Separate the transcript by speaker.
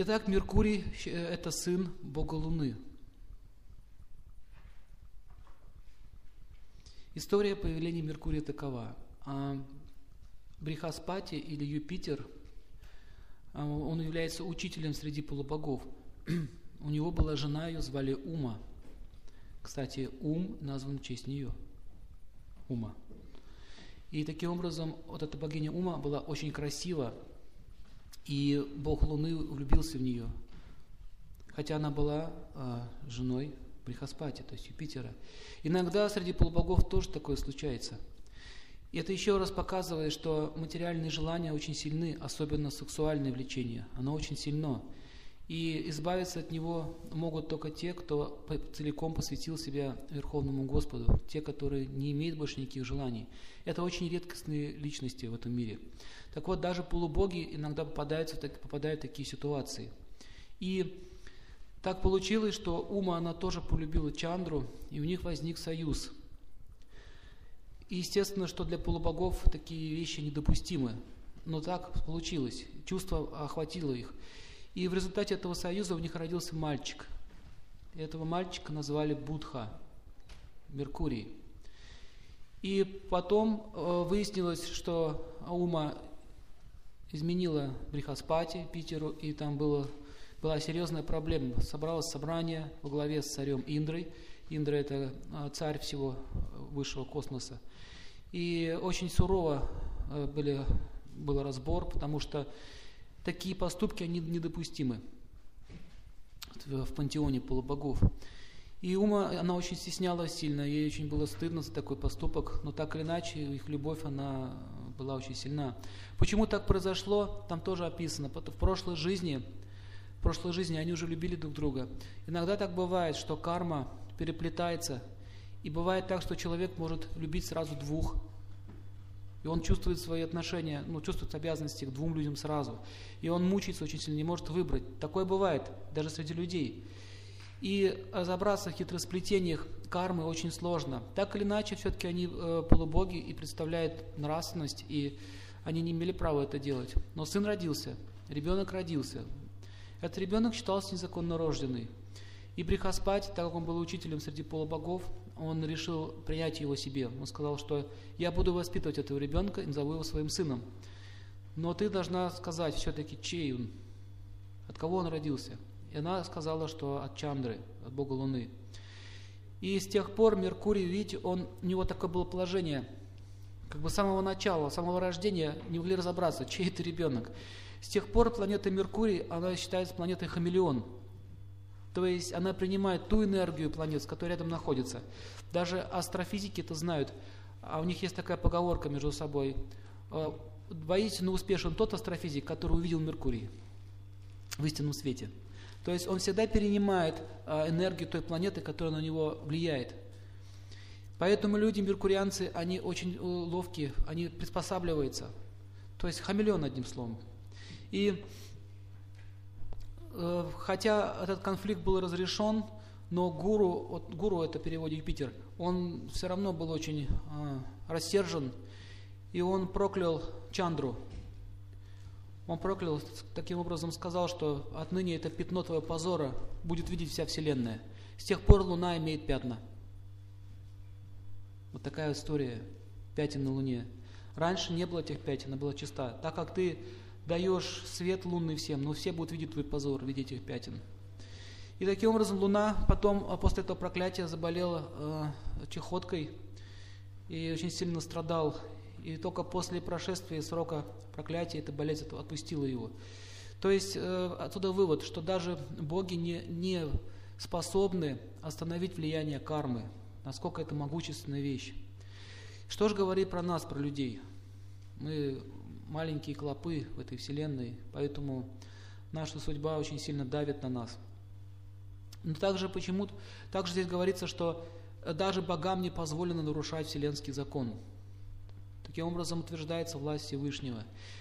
Speaker 1: Итак, Меркурий – это сын Бога Луны. История появления Меркурия такова. А, Брихаспати или Юпитер, а, он является учителем среди полубогов. У него была жена, ее звали Ума. Кстати, Ум назван в честь нее. Ума. И таким образом, вот эта богиня Ума была очень красива, и бог Луны влюбился в нее. Хотя она была э, женой Брихаспати, то есть Юпитера. Иногда среди полубогов тоже такое случается. И это еще раз показывает, что материальные желания очень сильны, особенно сексуальное влечение. Оно очень сильно. И избавиться от него могут только те, кто целиком посвятил себя Верховному Господу, те, которые не имеют больше никаких желаний. Это очень редкостные личности в этом мире. Так вот, даже полубоги иногда попадаются, попадают в такие ситуации. И так получилось, что Ума, она тоже полюбила Чандру, и у них возник союз. И естественно, что для полубогов такие вещи недопустимы. Но так получилось. Чувство охватило их. И в результате этого союза у них родился мальчик. И этого мальчика назвали Будха, Меркурий. И потом э, выяснилось, что Аума изменила Брихаспати, Питеру, и там было, была серьезная проблема. Собралось собрание во главе с царем Индрой. Индра – это э, царь всего высшего космоса. И очень сурово э, были, был разбор, потому что такие поступки, они недопустимы в пантеоне полубогов. И Ума, она очень стеснялась сильно, ей очень было стыдно за такой поступок, но так или иначе их любовь, она была очень сильна. Почему так произошло, там тоже описано. В прошлой жизни, в прошлой жизни они уже любили друг друга. Иногда так бывает, что карма переплетается, и бывает так, что человек может любить сразу двух он чувствует свои отношения, ну, чувствует обязанности к двум людям сразу. И он мучается очень сильно, не может выбрать. Такое бывает даже среди людей. И разобраться в хитросплетениях кармы очень сложно. Так или иначе, все-таки они э, полубоги и представляют нравственность, и они не имели права это делать. Но сын родился, ребенок родился. Этот ребенок считался незаконно рожденный. И Брихаспати, так как он был учителем среди полубогов, он решил принять его себе. Он сказал, что я буду воспитывать этого ребенка и назову его своим сыном. Но ты должна сказать все-таки, чей он, от кого он родился. И она сказала, что от Чандры, от Бога Луны. И с тех пор Меркурий, видите, он, у него такое было положение, как бы с самого начала, с самого рождения не могли разобраться, чей это ребенок. С тех пор планета Меркурий, она считается планетой хамелеон. То есть она принимает ту энергию планет, с которой рядом находится. Даже астрофизики это знают. А у них есть такая поговорка между собой. «Э, воистину успешен тот астрофизик, который увидел Меркурий в истинном свете. То есть он всегда перенимает э, энергию той планеты, которая на него влияет. Поэтому люди, меркурианцы, они очень э, ловкие, они приспосабливаются. То есть хамелеон, одним словом. И хотя этот конфликт был разрешен, но гуру, вот гуру это в переводе Юпитер, он все равно был очень э, рассержен, и он проклял Чандру. Он проклял, таким образом сказал, что отныне это пятно твоего позора будет видеть вся Вселенная. С тех пор Луна имеет пятна. Вот такая история пятен на Луне. Раньше не было этих пятен, она была чиста. Так как ты даешь свет лунный всем, но все будут видеть твой позор, видеть этих пятен. И таким образом Луна потом, а после этого проклятия, заболела э, чехоткой и очень сильно страдал. И только после прошествия срока проклятия эта болезнь отпустила его. То есть э, отсюда вывод, что даже боги не, не способны остановить влияние кармы, насколько это могущественная вещь. Что же говорит про нас, про людей? Мы маленькие клопы в этой вселенной, поэтому наша судьба очень сильно давит на нас. Но также почему также здесь говорится, что даже богам не позволено нарушать вселенский закон. Таким образом утверждается власть Всевышнего.